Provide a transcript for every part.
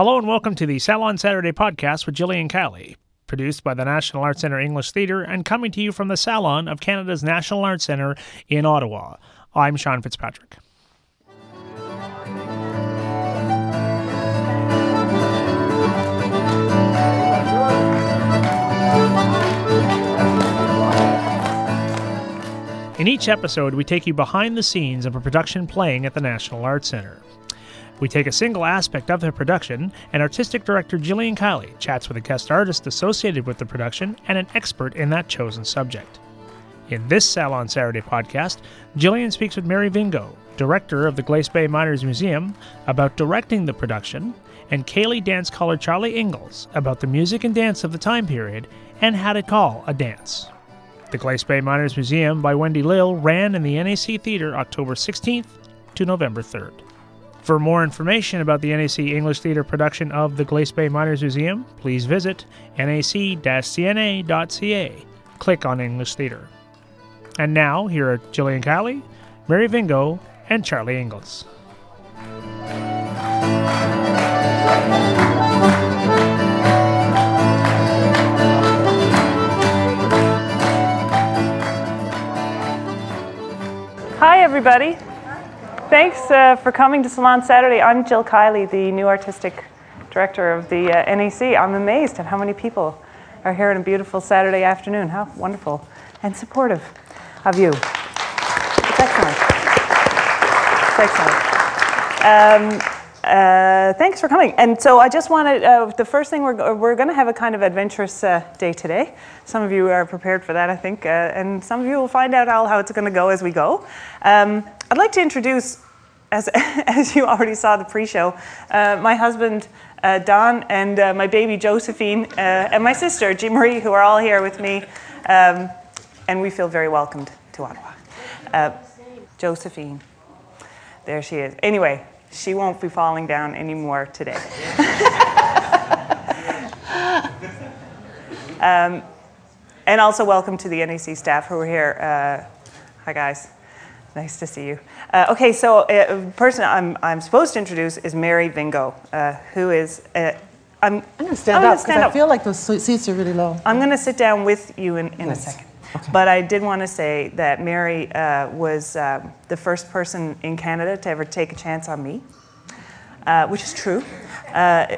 Hello and welcome to the Salon Saturday podcast with Jillian Keiley, produced by the National Arts Centre English Theatre and coming to you from the Salon of Canada's National Arts Centre in Ottawa. I'm Sean Fitzpatrick. In each episode, we take you behind the scenes of a production playing at the National Arts Centre. We take a single aspect of the production, and artistic director Jillian Keiley chats with a guest artist associated with the production and an expert in that chosen subject. In this Salon Saturday podcast, Gillian speaks with Mary Vingoe, director of the Glace Bay Miners Museum, about directing the production, and Ceili dance caller Charlie Ingalls about the music and dance of the time period and how to call a dance. The Glace Bay Miners Museum by Wendy Lill ran in the NAC Theatre October 16th to November 3rd. For more information about the NAC English Theatre production of the Glace Bay Miners Museum, please visit nac-cna.ca. Click on English Theatre. And now, here are Jillian Keiley, Mary Vingoe, and Charlie Ingalls. Hi, everybody. Thanks uh, for coming to Salon Saturday. I'm Jill Keiley, the new artistic director of the uh, NAC. I'm amazed at how many people are here on a beautiful Saturday afternoon. How wonderful and supportive of you. It's excellent. It's excellent. Um, uh, thanks for coming. And so I just wanted, uh, the first thing, we're, we're going to have a kind of adventurous uh, day today. Some of you are prepared for that, I think, uh, and some of you will find out how, how it's going to go as we go. Um, I'd like to introduce, as, as you already saw the pre show, uh, my husband. Don and my baby Josephine and my sister Jean Marie, who are all here with me, um, and we feel very welcomed to Ottawa. Josephine, there she is. Anyway, she won't be falling down anymore today. um, and also, welcome to the NAC staff who are here. Uh, hi, guys. Nice to see you. Uh, okay, so uh, the person I'm, I'm supposed to introduce is Mary Vingoe, uh, who is. Uh, I'm, I'm going to stand up because I feel like those seats are really low. I'm going to sit down with you in, in yes. a second. But I did want to say that Mary uh, was uh, the first person in Canada to ever take a chance on me, uh, which is true. Uh,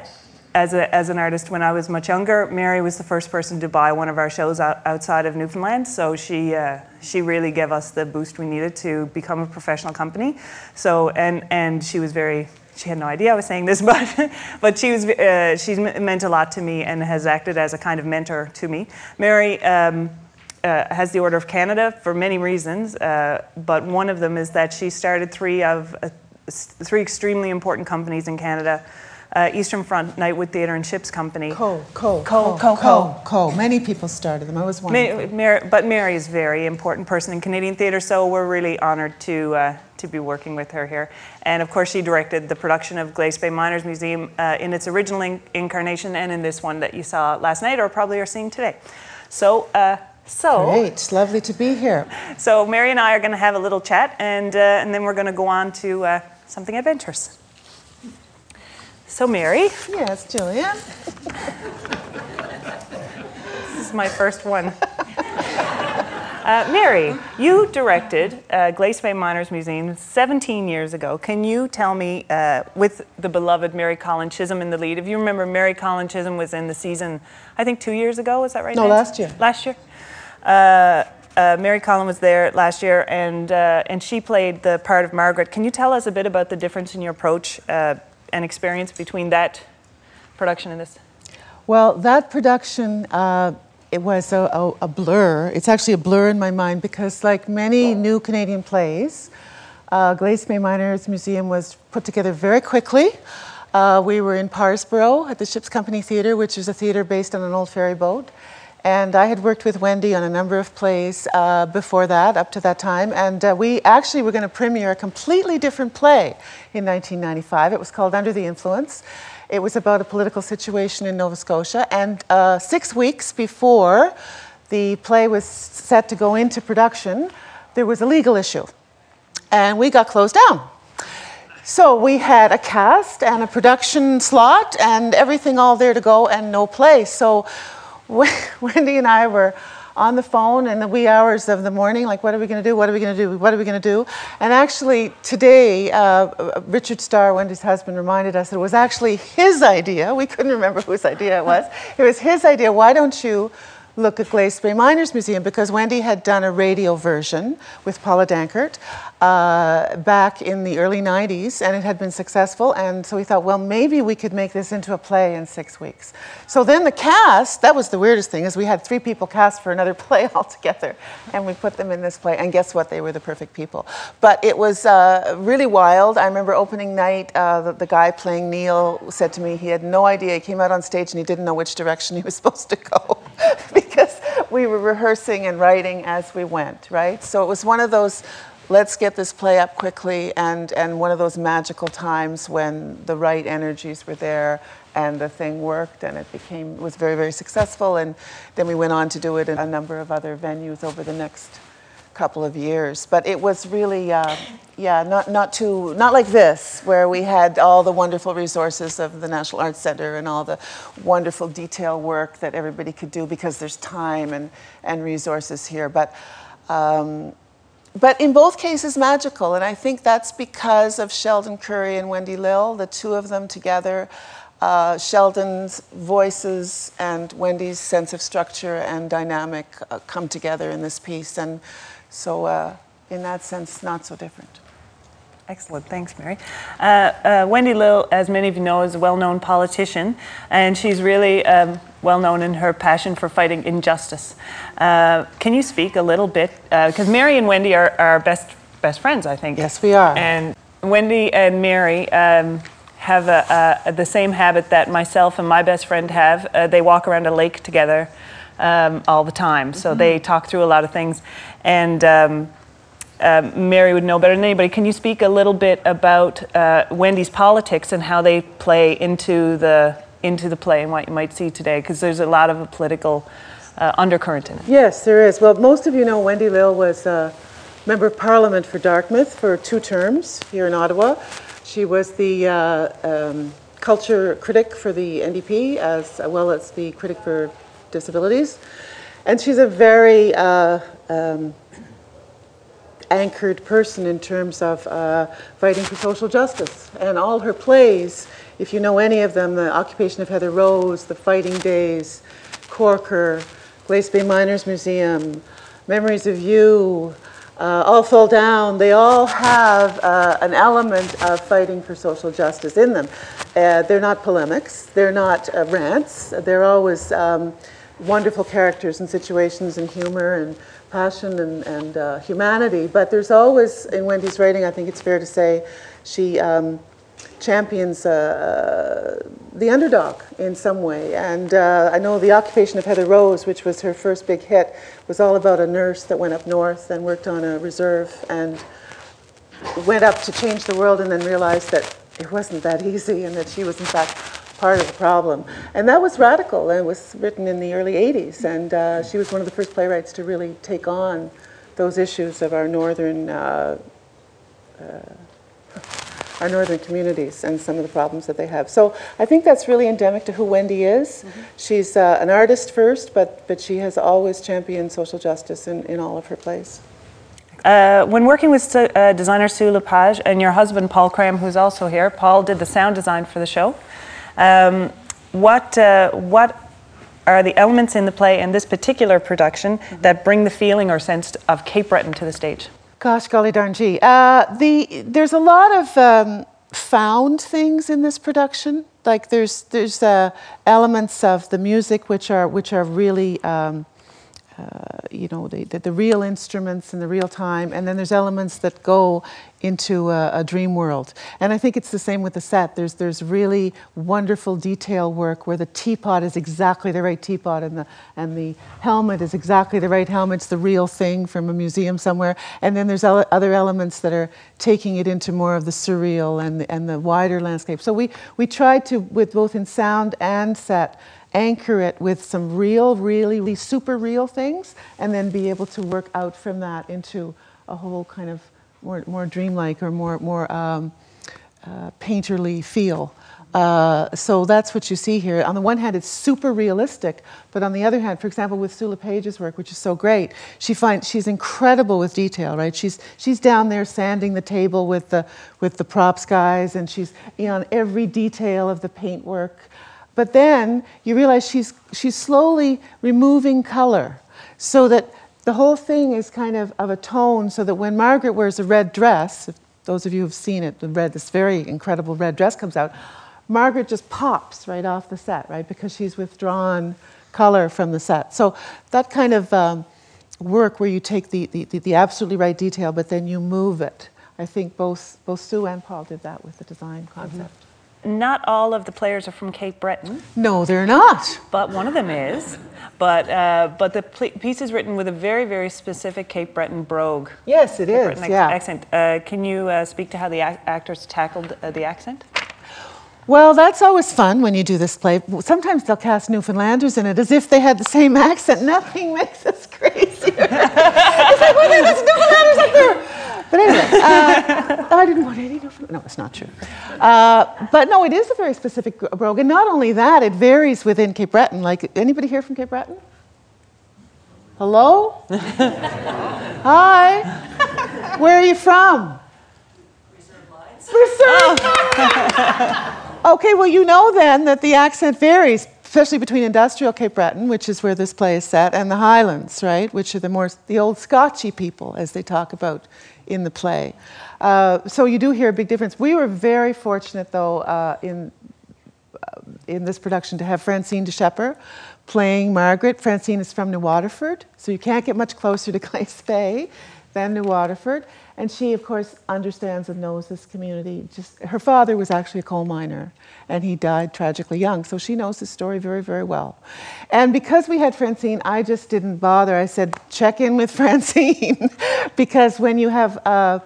as, a, as an artist, when I was much younger, Mary was the first person to buy one of our shows out, outside of Newfoundland. So she, uh, she really gave us the boost we needed to become a professional company. So, and, and she was very she had no idea I was saying this, but, but she was, uh, she's meant a lot to me and has acted as a kind of mentor to me. Mary um, uh, has the Order of Canada for many reasons, uh, but one of them is that she started three of uh, three extremely important companies in Canada. Uh, Eastern Front, Nightwood Theatre and Ships Company. Co, co, co, co, co, co. Many people started them. I was one. Ma- Mary, but Mary is a very important person in Canadian theatre, so we're really honoured to uh, to be working with her here. And of course, she directed the production of Glace Bay Miners Museum uh, in its original in- incarnation and in this one that you saw last night, or probably are seeing today. So. So great, lovely to be here. So Mary and I are going to have a little chat, and uh, and then we're going to go on to uh, something adventurous. So Mary. Yes, Jillian. this is my first one. Uh, Mary, you directed uh, Glace Bay Miners Museum 17 years ago. Can you tell me, uh, with the beloved Mary Colin Chisholm in the lead, if you remember, Mary Colin Chisholm was in the season, I think two years ago, was that right? No, Nancy? last year. Last year? Uh, uh, Mary Colin was there last year, and uh, and she played the part of Margaret. Can you tell us a bit about the difference in your approach uh, and experience between that production and this? Well, that production. It was a, a, a, blur. It's actually a blur in my mind because, like many new Canadian plays, uh, Glace Bay Miners Museum was put together very quickly. Uh, we were in Parrsboro at the Ships Company Theatre, which is a theatre based on an old ferry boat. And I had worked with Wendy on a number of plays uh, before that, up to that time. And uh, we actually were going to premiere a completely different play in 1995. It was called Under the Influence. It was about a political situation in Nova Scotia. And uh, six weeks before the play was set to go into production, there was a legal issue. And we got closed down. So we had a cast and a production slot and everything all there to go and no play. So Wendy and I were on the phone in the wee hours of the morning, like, what are we going to do? What are we going to do? What are we going to do? And actually, today, uh, Richard Starr, Wendy's husband, reminded us that it was actually his idea. We couldn't remember whose idea it was. It was his idea. Why don't you look at Glace Bay Miners Museum because Wendy had done a radio version with Paula Danckert uh, back in the early 90s and it had been successful. And so we thought, well, maybe we could make this into a play in six weeks. So then the cast, that was the weirdest thing, is we had three people cast for another play altogether and we put them in this play. And guess what? They were the perfect people. But it was uh, really wild. I remember opening night, uh, the, the guy playing Neil said to me he had no idea. He came out on stage and he didn't know which direction he was supposed to go. because we were rehearsing and writing as we went, right? So it was one of those let's get this play up quickly and, and one of those magical times when the right energies were there and the thing worked and it became was very very successful and then we went on to do it in a number of other venues over the next couple of years. But it was really, uh, yeah, not, not too, not like this, where we had all the wonderful resources of the National Arts Center and all the wonderful detail work that everybody could do because there's time and, and resources here. But, um, but in both cases, magical. And I think that's because of Sheldon Currie and Wendy Lill, the two of them together. Uh, Sheldon's voices and Wendy's sense of structure and dynamic uh, come together in this piece. And so, uh, in that sense, not so different. Excellent, thanks, Mary. Uh, uh, Wendy Lill, as many of you know, is a well known politician, and she's really um, well known in her passion for fighting injustice. Uh, can you speak a little bit? Because uh, Mary and Wendy are, are best, best friends, I think. Yes, we are. And Wendy and Mary. Um, have a, a, the same habit that myself and my best friend have. Uh, they walk around a lake together um, all the time. So mm-hmm. they talk through a lot of things. And um, Mary would know better than anybody. Can you speak a little bit about uh, Wendy's politics and how they play into the into the play and what you might see today? Because there's a lot of a political uh, undercurrent in it. Yes, there is. Well, most of you know Wendy Lill was a member of Parliament for Dartmouth for two terms here in Ottawa. She was the uh, um, culture critic for the NDP as well as the critic for disabilities. And she's a very uh, um, anchored person in terms of uh, fighting for social justice. And all her plays, if you know any of them, The Occupation of Heather Rose, The Fighting Days, Corker, Glace Bay Miners Museum, Memories of You, uh, All Fall Down, they all have uh, an element of fighting for social justice in them. Uh, they're not polemics, they're not uh, rants, they're always um, wonderful characters and situations and humor and passion and, and uh, humanity. But there's always, in Wendy's writing, I think it's fair to say, she um, champions uh, the underdog in some way. And uh, I know The Occupation of Heather Rose, which was her first big hit, was all about a nurse that went up north and worked on a reserve and went up to change the world and then realized that it wasn't that easy and that she was, in fact, part of the problem. And that was radical. And it was written in the early 80s. And uh, she was one of the first playwrights to really take on those issues of our northern, uh, uh, our northern communities and some of the problems that they have. So I think that's really endemic to who Wendy is. Mm-hmm. She's uh, an artist first, but, but she has always championed social justice in, in all of her plays. Uh, when working with uh, designer Sue Lepage and your husband Paul Cram, who's also here, Paul did the sound design for the show. Um, what, uh, what are the elements in the play in this particular production mm-hmm. that bring the feeling or sense of Cape Breton to the stage? Gosh, golly darn gee. Uh, the, there's a lot of um, found things in this production. Like there's, there's uh, elements of the music which are, which are really um, uh, you know, the, the, the, real instruments and the real time, and then there's elements that go into a, a, dream world. And I think it's the same with the set. There's, there's really wonderful detail work where the teapot is exactly the right teapot and the, and the helmet is exactly the right helmet. It's the real thing from a museum somewhere. And then there's other elements that are taking it into more of the surreal and and the wider landscape. So we, we tried to, with both in sound and set, anchor it with some real, really, really super real things, and then be able to work out from that into a whole kind of more, more dreamlike or more, more um, uh, painterly feel. Uh, so that's what you see here. On the one hand, it's super realistic, but on the other hand, for example, with Sue Lepage's work, which is so great, she finds she's incredible with detail. Right? She's she's down there sanding the table with the with the props guys, and she's you know, on every detail of the paintwork. But then you realize she's she's slowly removing color, so that the whole thing is kind of of a tone, so that when Margaret wears a red dress, if those of you who've seen it, the red, this very incredible red dress comes out Margaret just pops right off the set, right, because she's withdrawn color from the set. So that kind of um, work where you take the, the, the, absolutely right detail, but then you move it. I think both, both Sue and Paul did that with the design concept. Mm-hmm. Not all of the players are from Cape Breton. No, they're not. But one of them is. But, uh, but the pl- piece is written with a very, very specific Cape Breton brogue. Yes, it Cape is. yeah. Accent. Uh, can you uh, speak to how the ac- actors tackled uh, the accent? Well, that's always fun when you do this play. Sometimes they'll cast Newfoundlanders in it as if they had the same accent. Nothing makes us crazier. it's like, well, there's Newfoundlanders up there. But anyway, uh, I didn't want any No, it's not true. Uh, but no, it is a very specific brogue. And not only that, it varies within Cape Breton. Like, anybody here from Cape Breton? Hello? Hi. Where are you from? Reserve Mines. Reserve oh. Okay, well, you know then that the accent varies, especially between industrial Cape Breton, which is where this play is set, and the Highlands, right, which are the more the old Scotchy people, as they talk about in the play. Uh, so you do hear a big difference. We were very fortunate, though, uh, in uh, in this production to have Francine de Schepper playing Margaret. Francine is from New Waterford, so you can't get much closer to Glace Bay than New Waterford. And she, of course, understands and knows this community. Just her father was actually a coal miner, and he died tragically young. So she knows the story very, very well. And because we had Francine, I just didn't bother. I said, check in with Francine, because when you have. Uh,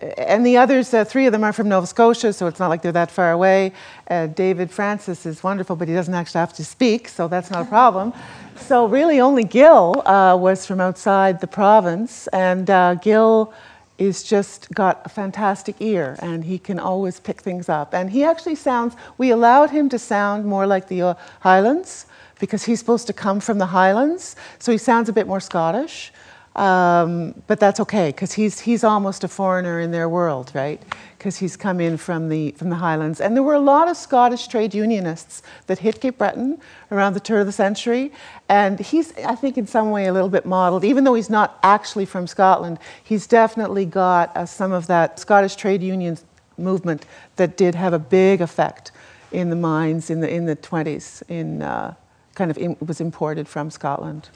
and the others, uh, three of them are from Nova Scotia, so it's not like they're that far away. Uh, David Francis is wonderful, but he doesn't actually have to speak, so that's not a problem. So really, only Gil uh, was from outside the province, and uh, Gil is just got a fantastic ear and he can always pick things up. And he actually sounds, we allowed him to sound more like the uh, Highlands because he's supposed to come from the Highlands, so he sounds a bit more Scottish. Um, but that's okay because he's, he's almost a foreigner in their world, right? Because he's come in from the, from the Highlands. And there were a lot of Scottish trade unionists that hit Cape Breton around the turn of the century. And he's, I think, in some way a little bit modeled. Even though he's not actually from Scotland, he's definitely got uh, some of that Scottish trade union movement that did have a big effect in the mines in the, in the 20s, in, uh, kind of in, was imported from Scotland,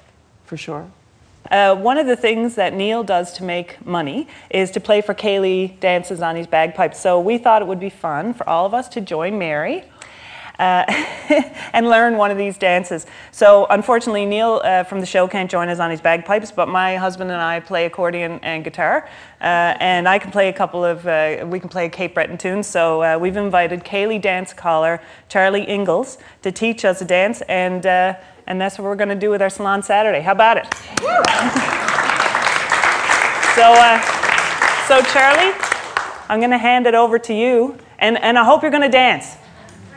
for sure. Uh, one of the things that Neil does to make money is to play for Ceili dances on his bagpipes. So we thought it would be fun for all of us to join Mary uh, and learn one of these dances. So unfortunately, Neil uh, from the show can't join us on his bagpipes, but my husband and I play accordion and guitar, uh, and I can play a couple of, uh, we can play Cape Breton tunes. So uh, we've invited Kaylee dance caller Charlie Ingalls to teach us a dance, and uh, and that's what we're going to do with our Salon Saturday. How about it? so, so Charlie, I'm going to hand it over to you, and, and I hope you're going to dance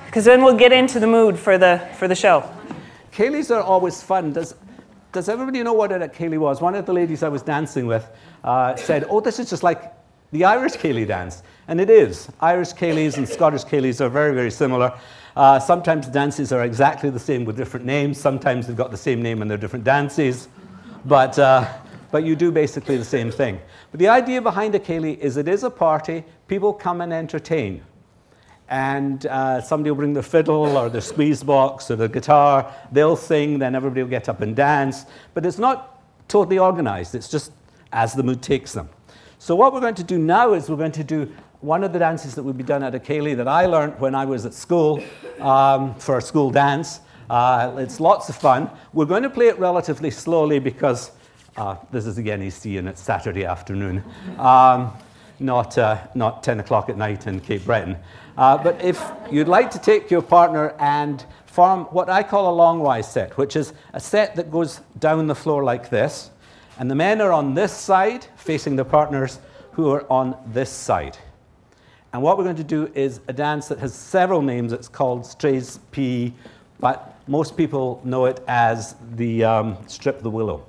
because then we'll get into the mood for the, for the show. Céilís are always fun. Does, does everybody know what a Céilí was? One of the ladies I was dancing with uh, said, Oh, this is just like the Irish Céilí dance. And it is. Irish Céilís and Scottish Céilís are very, very similar. Uh, sometimes dances are exactly the same with different names. Sometimes they've got the same name and they're different dances. But, uh, but you do basically the same thing. But the idea behind a Céilí is it is a party, people come and entertain and uh, somebody will bring their fiddle or their squeeze box or their guitar. They'll sing, then everybody will get up and dance. But it's not totally organized, it's just as the mood takes them. So, what we're going to do now is we're going to do one of the dances that would be done at a Céilí that I learned when I was at school um, for a school dance. Uh, it's lots of fun. We're going to play it relatively slowly because uh, this is the NAC and it's Saturday afternoon, um, not, uh, not 10 o'clock at night in Cape Breton. Uh, but if you'd like to take your partner and form what I call a longwise set, which is a set that goes down the floor like this, and the men are on this side facing the partners who are on this side. And what we're going to do is a dance that has several names. It's called Strays P, but most people know it as the um, Strip the Willow.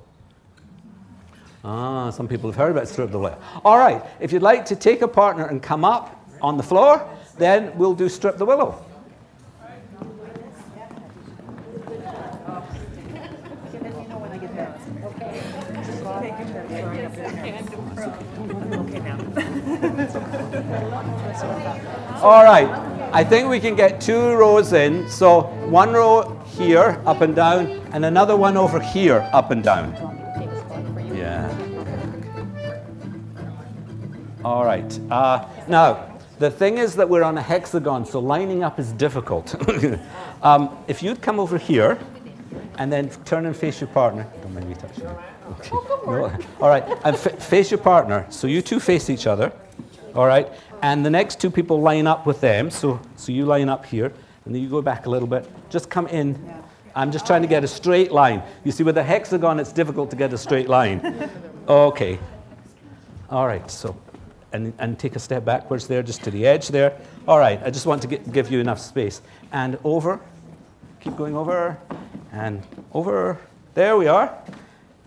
Ah, some people have heard about Strip the Willow. All right, if you'd like to take a partner and come up on the floor, then we'll do Strip the Willow. All right. I think we can get two rows in. So one row here, up and down, and another one over here, up and down. Yeah. All right. Uh, now, the thing is that we're on a hexagon, so lining up is difficult. um, if you'd come over here and then turn and face your partner. Don't mind me touching you. Okay. No. All right. And f- face your partner. So you two face each other. All right. And the next two people line up with them. So, so you line up here, and then you go back a little bit. Just come in. I'm just trying to get a straight line. You see, with a hexagon, it's difficult to get a straight line. Okay. All right. So, and, and take a step backwards there, just to the edge there. All right. I just want to get, give you enough space. And over. Keep going over. And over. There we are.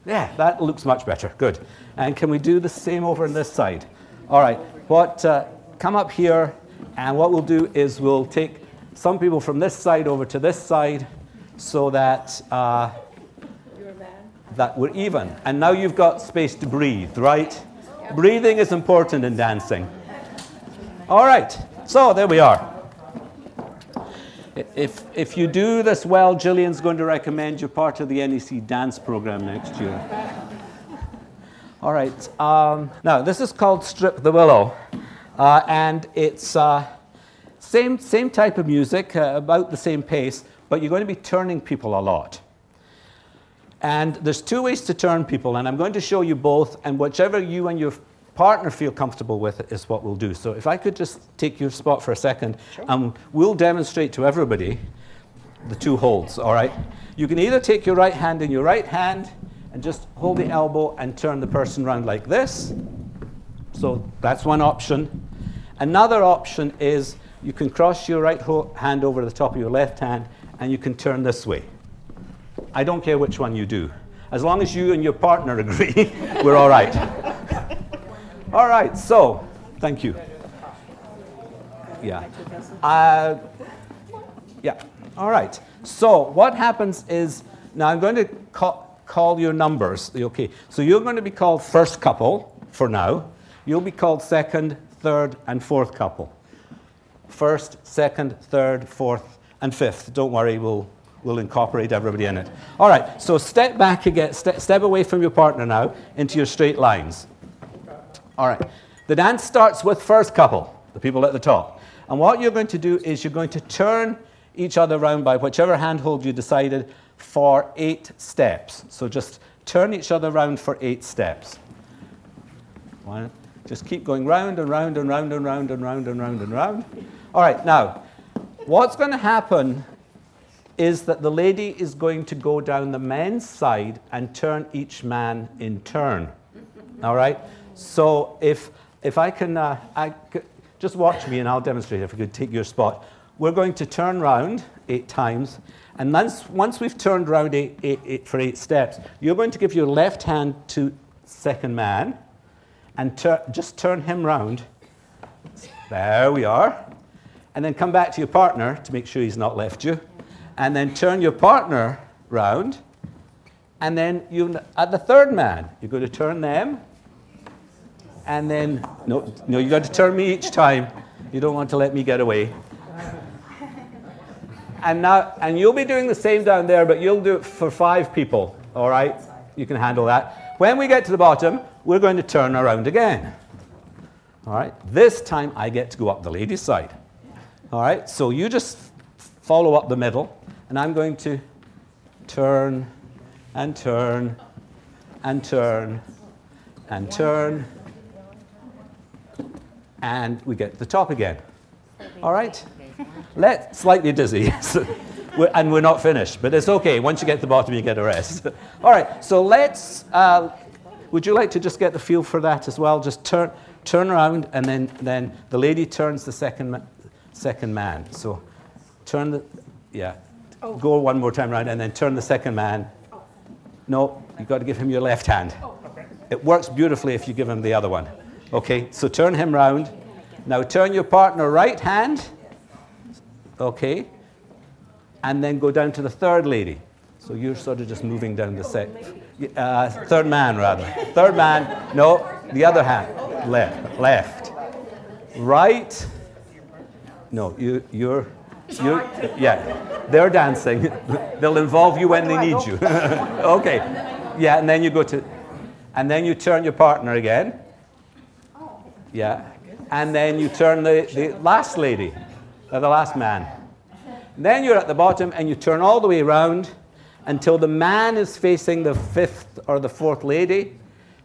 Yeah, that looks much better. Good. And can we do the same over on this side? All right. What? Uh, come up here, and what we'll do is we'll take some people from this side over to this side, so that uh, that we're even. And now you've got space to breathe, right? Breathing is important in dancing. All right. So there we are. If, if you do this well, Jillian's going to recommend you part of the NAC dance program next year. All right. Um, now, this is called Strip the Willow. Uh, and it's uh, same, same type of music, uh, about the same pace, but you're going to be turning people a lot. And there's two ways to turn people, and I'm going to show you both, and whichever you and your partner feel comfortable with is what we'll do. So if I could just take your spot for a second, sure. and we'll demonstrate to everybody the two holds, all right? You can either take your right hand in your right hand and just hold the elbow and turn the person around like this. So that's one option. Another option is you can cross your right hand over the top of your left hand and you can turn this way. I don't care which one you do. As long as you and your partner agree, we're all right. all right, so thank you. Yeah. Uh, yeah. All right. So what happens is now I'm going to call, call your numbers. Okay. So you're going to be called first couple for now. You'll be called second, third, and fourth couple. First, second, third, fourth, and fifth. Don't worry, we'll, we'll incorporate everybody in it. All right, so step back again, ste- step away from your partner now into your straight lines. All right, the dance starts with first couple, the people at the top. And what you're going to do is you're going to turn each other around by whichever handhold you decided for eight steps. So just turn each other around for eight steps. One, just keep going round and round and round and round and round and round and round. All right, now, what's going to happen is that the lady is going to go down the men's side and turn each man in turn. All right? So if, if I can, uh, I, just watch me and I'll demonstrate if I could take your spot. We're going to turn round eight times. And once, once we've turned round eight, eight, eight for eight steps, you're going to give your left hand to second man and just turn him round. There we are. And then come back to your partner to make sure he's not left you. And then turn your partner round. And then you, at the third man, you're going to turn them. And then, no, no, you got to turn me each time. You don't want to let me get away. And now, and you'll be doing the same down there, but you'll do it for five people. All right? You can handle that. When we get to the bottom, we're going to turn around again. All right, this time I get to go up the ladies' side. All right, so you just follow up the middle, and I'm going to turn and turn and turn and turn, and we get to the top again. All right, let slightly dizzy. and we're not finished, but it's okay. Once you get to the bottom, you get a rest. All right, so let's uh, would you like to just get the feel for that as well? Just turn, turn around, and then, then the lady turns the second, ma- second man. So turn the, yeah, go one more time around, and then turn the second man. No, you've got to give him your left hand. It works beautifully if you give him the other one. Okay, so turn him round. Now turn your partner right hand. Okay. And then go down to the third lady. So you're sort of just moving down the set. Uh, third man, rather. Third man. No, the other hand. Left. Left. Right. No, you, you're. You, yeah, they're dancing. They'll involve you when they need you. okay. Yeah, and then you go to, and then you turn your partner again. Yeah. And then you turn the, the last lady, or the last man. Then you're at the bottom and you turn all the way around until the man is facing the fifth or the fourth lady.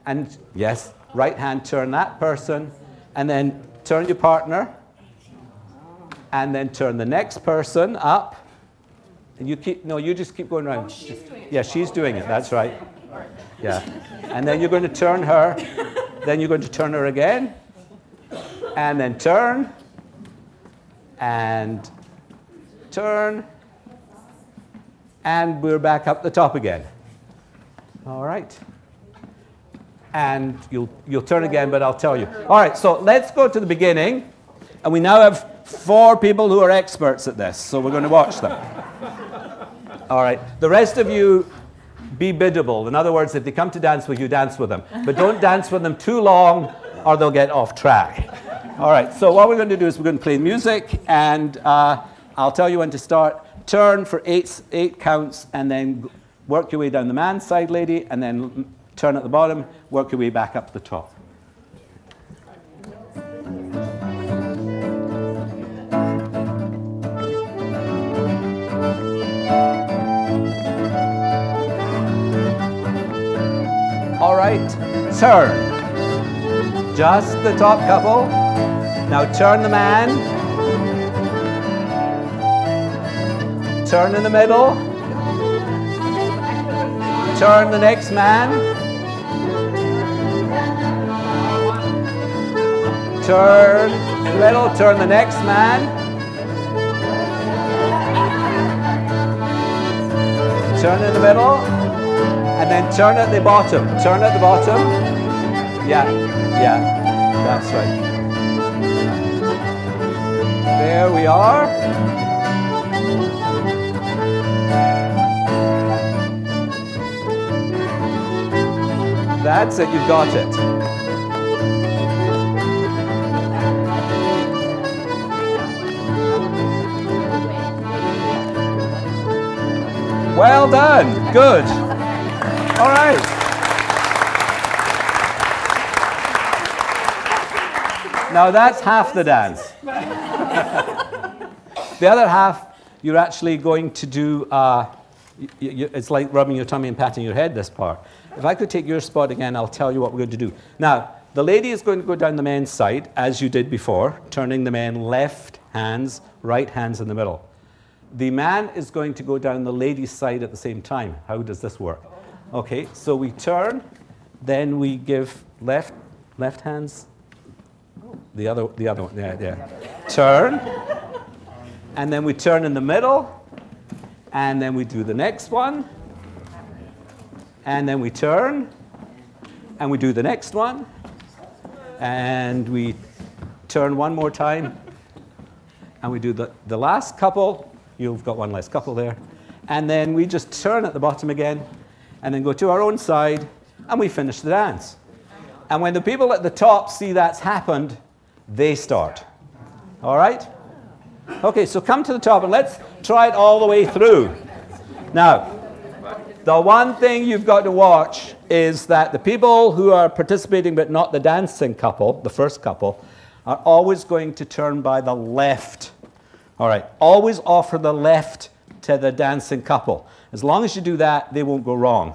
And yes, right hand turn that person. And then turn your partner. And then turn the next person up. And you keep, no, you just keep going around. yeah, she's doing it. That's right. Yeah. And then you're going to turn her. Then you're going to turn her again and then turn, and turn, and we're back up the top again. All right. And you'll, you'll turn again, but I'll tell you. All right, so let's go to the beginning. And we now have four people who are experts at this, so we're going to watch them. All right, the rest of you be biddable. In other words, if they come to dance with you, dance with them. But don't dance with them too long or they'll get off track. All right, so what we're going to do is we're going to play music, and uh, I'll tell you when to start. Turn for eight, eight counts, and then work your way down the man's side, lady, and then turn at the bottom, work your way back up the top. All right, turn. Just the top couple. Now turn the man. Turn in the middle. Turn the next man. Turn the middle. Turn the next man. Turn in the middle. And then turn at the bottom. Turn at the bottom. Yeah, yeah, that's right. There we are. That's it, you've got it. Well done. Good. All right. Now that's half the dance. the other half, you're actually going to do, uh, it's like rubbing your tummy and patting your head, this part. If I could take your spot again, I'll tell you what we're going to do. Now, the lady is going to go down the men's side, as you did before, turning the men left hands, right hands in the middle. The man is going to go down the lady's side at the same time. How does this work? Okay, so we turn, then we give left, left hands, the other, the other one, yeah, yeah. Turn, and then we turn in the middle, and then we do the next one, and then we turn, and we do the next one, and we turn one more time, and we do the, the last couple. You've got one less couple there. And then we just turn at the bottom again, and then go to our own side, and we finish the dance. And when the people at the top see that's happened, they start. All right? Okay, so come to the top and let's try it all the way through. Now, the one thing you've got to watch is that the people who are participating but not the dancing couple, the first couple, are always going to turn by the left. All right, always offer the left to the dancing couple. As long as you do that, they won't go wrong.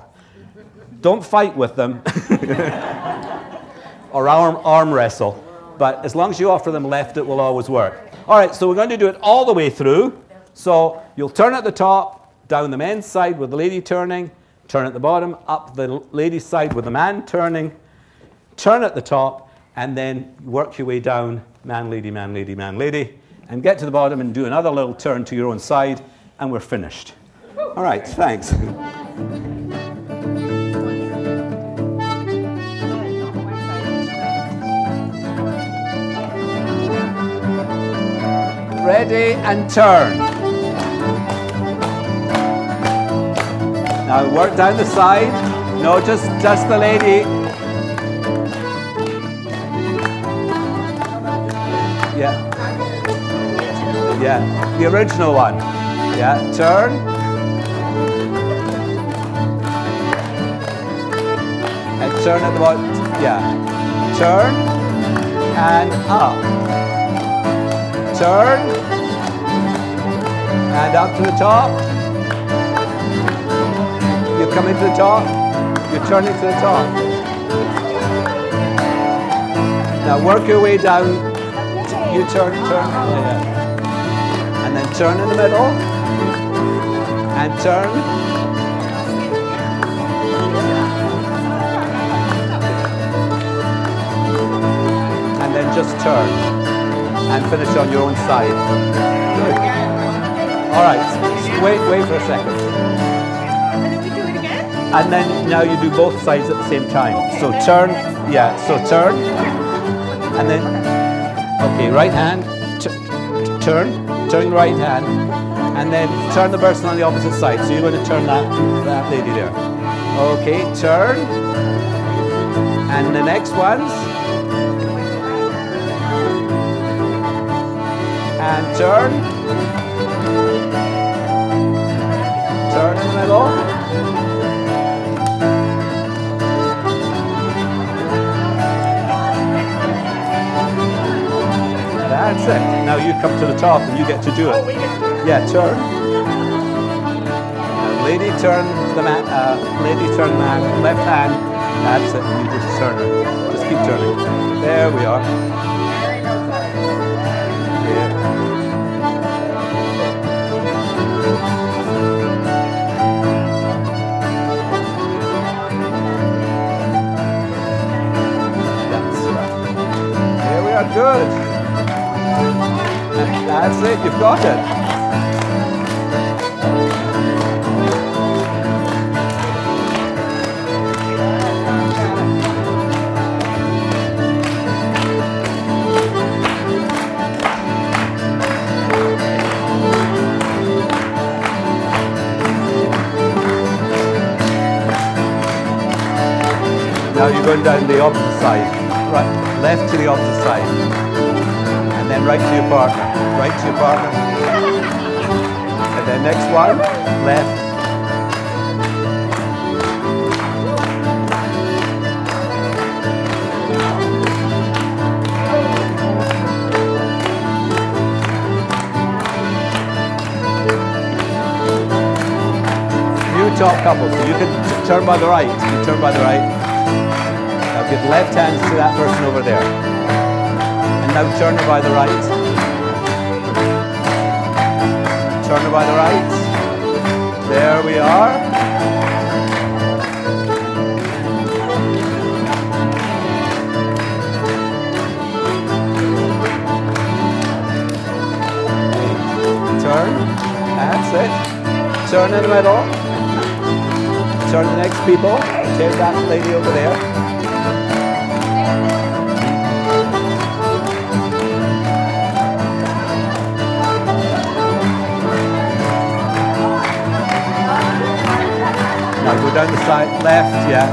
Don't fight with them or arm, arm wrestle, but as long as you offer them left, it will always work. All right, so we're going to do it all the way through. So you'll turn at the top, down the men's side with the lady turning, turn at the bottom, up the lady's side with the man turning, turn at the top, and then work your way down, man, lady, man, lady, man, lady, and get to the bottom and do another little turn to your own side, and we're finished. All right, thanks. Ready and turn. Now work down the side. No, just just the lady. Yeah. Yeah. The original one. Yeah. Turn. And turn at the bottom. Yeah. Turn and up. Turn and up to the top. You come into the top. You turn turning to the top. Now work your way down. You turn, turn, yeah. and then turn in the middle, and turn. And then just turn and finish on your own side. Good. All right. Wait, wait for a second. And then we do it again? And then now you do both sides at the same time. So turn, yeah, so turn, and then, okay, right hand, turn, turn right hand, and then turn the person on the opposite side. So you're going to turn that, that lady there. Okay, turn, and the next ones, and turn, turn in the middle. That's it. Now you come to the top and you get to do it. Yeah, turn. Lady turn the man. Uh, lady turn man. Left hand. That's it. You just turn it. Just keep turning. There we are. Good. That's it, you've got it. Now you're going down the opposite side. Left to the opposite side and then right to your partner. Right to your partner. And then next one, left. New top couple, so you can turn by the right. You turn by the right. Give left hands to that person over there. And now turn her by the right. Turn her by the right. There we are. Turn. That's it. Turn in the middle. Turn the next people. Take that lady over there. Go down the side, left, yeah.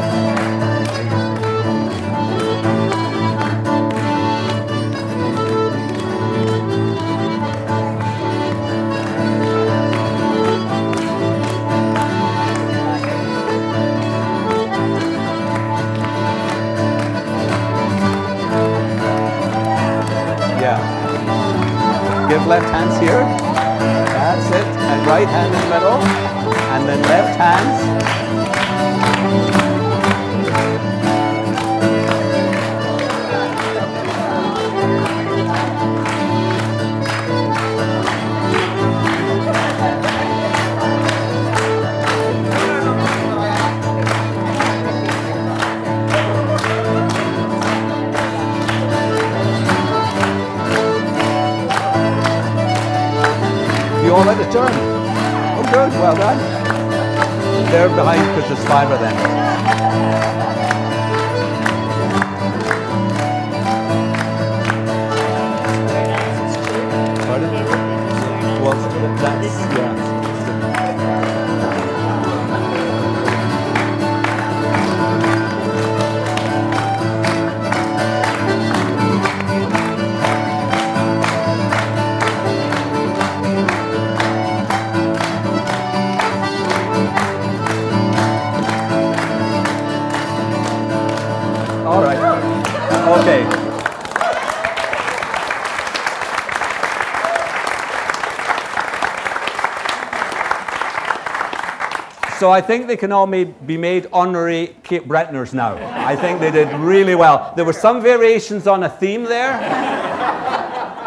Yeah. Give left hands here. That's it. And right hand in the middle. The then left hands. all had a time. Oh, good. Well done. They're behind because there's five of them. Okay. So I think they can all be made honorary Cape Bretoners now. I think they did really well. There were some variations on a theme there.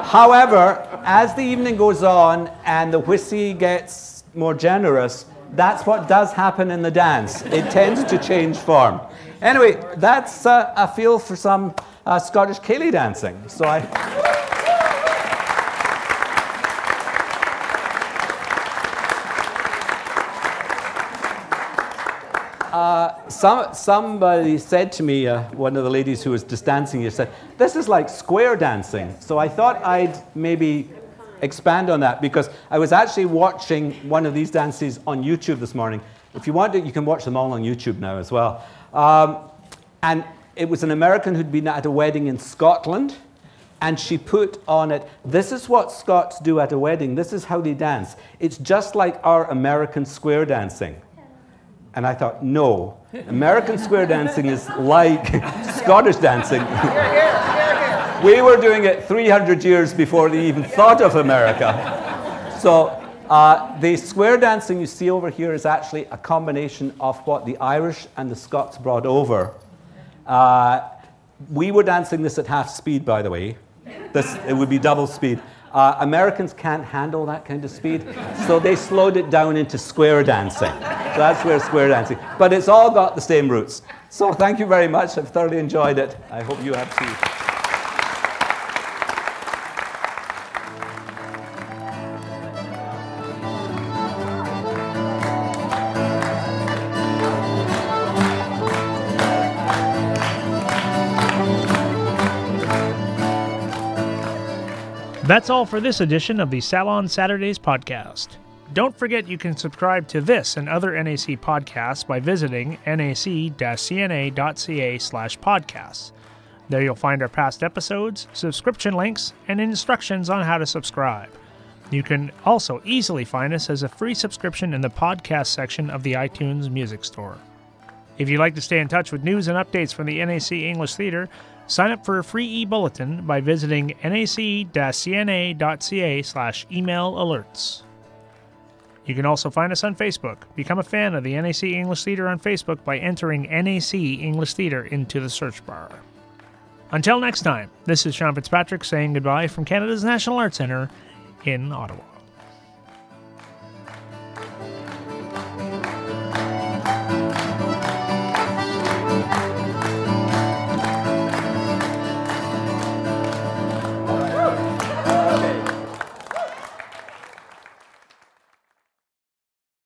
However, as the evening goes on and the whiskey gets more generous, that's what does happen in the dance. It tends to change form. Anyway, that's uh, a feel for some uh, Scottish Ceilidh dancing. So I. Some, somebody said to me, uh, one of the ladies who was just dancing here said, This is like square dancing. So I thought I'd maybe expand on that because I was actually watching one of these dances on YouTube this morning. If you want it, you can watch them all on YouTube now as well. Um, and it was an American who'd been at a wedding in Scotland. And she put on it, this is what Scots do at a wedding. This is how they dance. It's just like our American square dancing. And I thought, no, American square dancing is like Scottish dancing. we were doing it 300 years before they even thought of America. So uh, the square dancing you see over here is actually a combination of what the Irish and the Scots brought over. Uh, we were dancing this at half speed, by the way. This, it would be double speed. Uh, Americans can't handle that kind of speed, so they slowed it down into square dancing. So that's where square dancing. But it's all got the same roots. So thank you very much. I've thoroughly enjoyed it. I hope you have too. That's all for this edition of the Salon Saturdays podcast. Don't forget you can subscribe to this and other NAC podcasts by visiting nac-cna.ca slash podcasts. There you'll find our past episodes, subscription links, and instructions on how to subscribe. You can also easily find us as a free subscription in the podcast section of the iTunes Music Store. If you'd like to stay in touch with news and updates from the NAC English Theatre, sign up for a free e-bulletin by visiting nac-cna.ca slash email alerts. You can also find us on Facebook. Become a fan of the NAC English Theatre on Facebook by entering NAC English Theatre into the search bar. Until next time, this is Sean Fitzpatrick saying goodbye from Canada's National Arts Centre in Ottawa.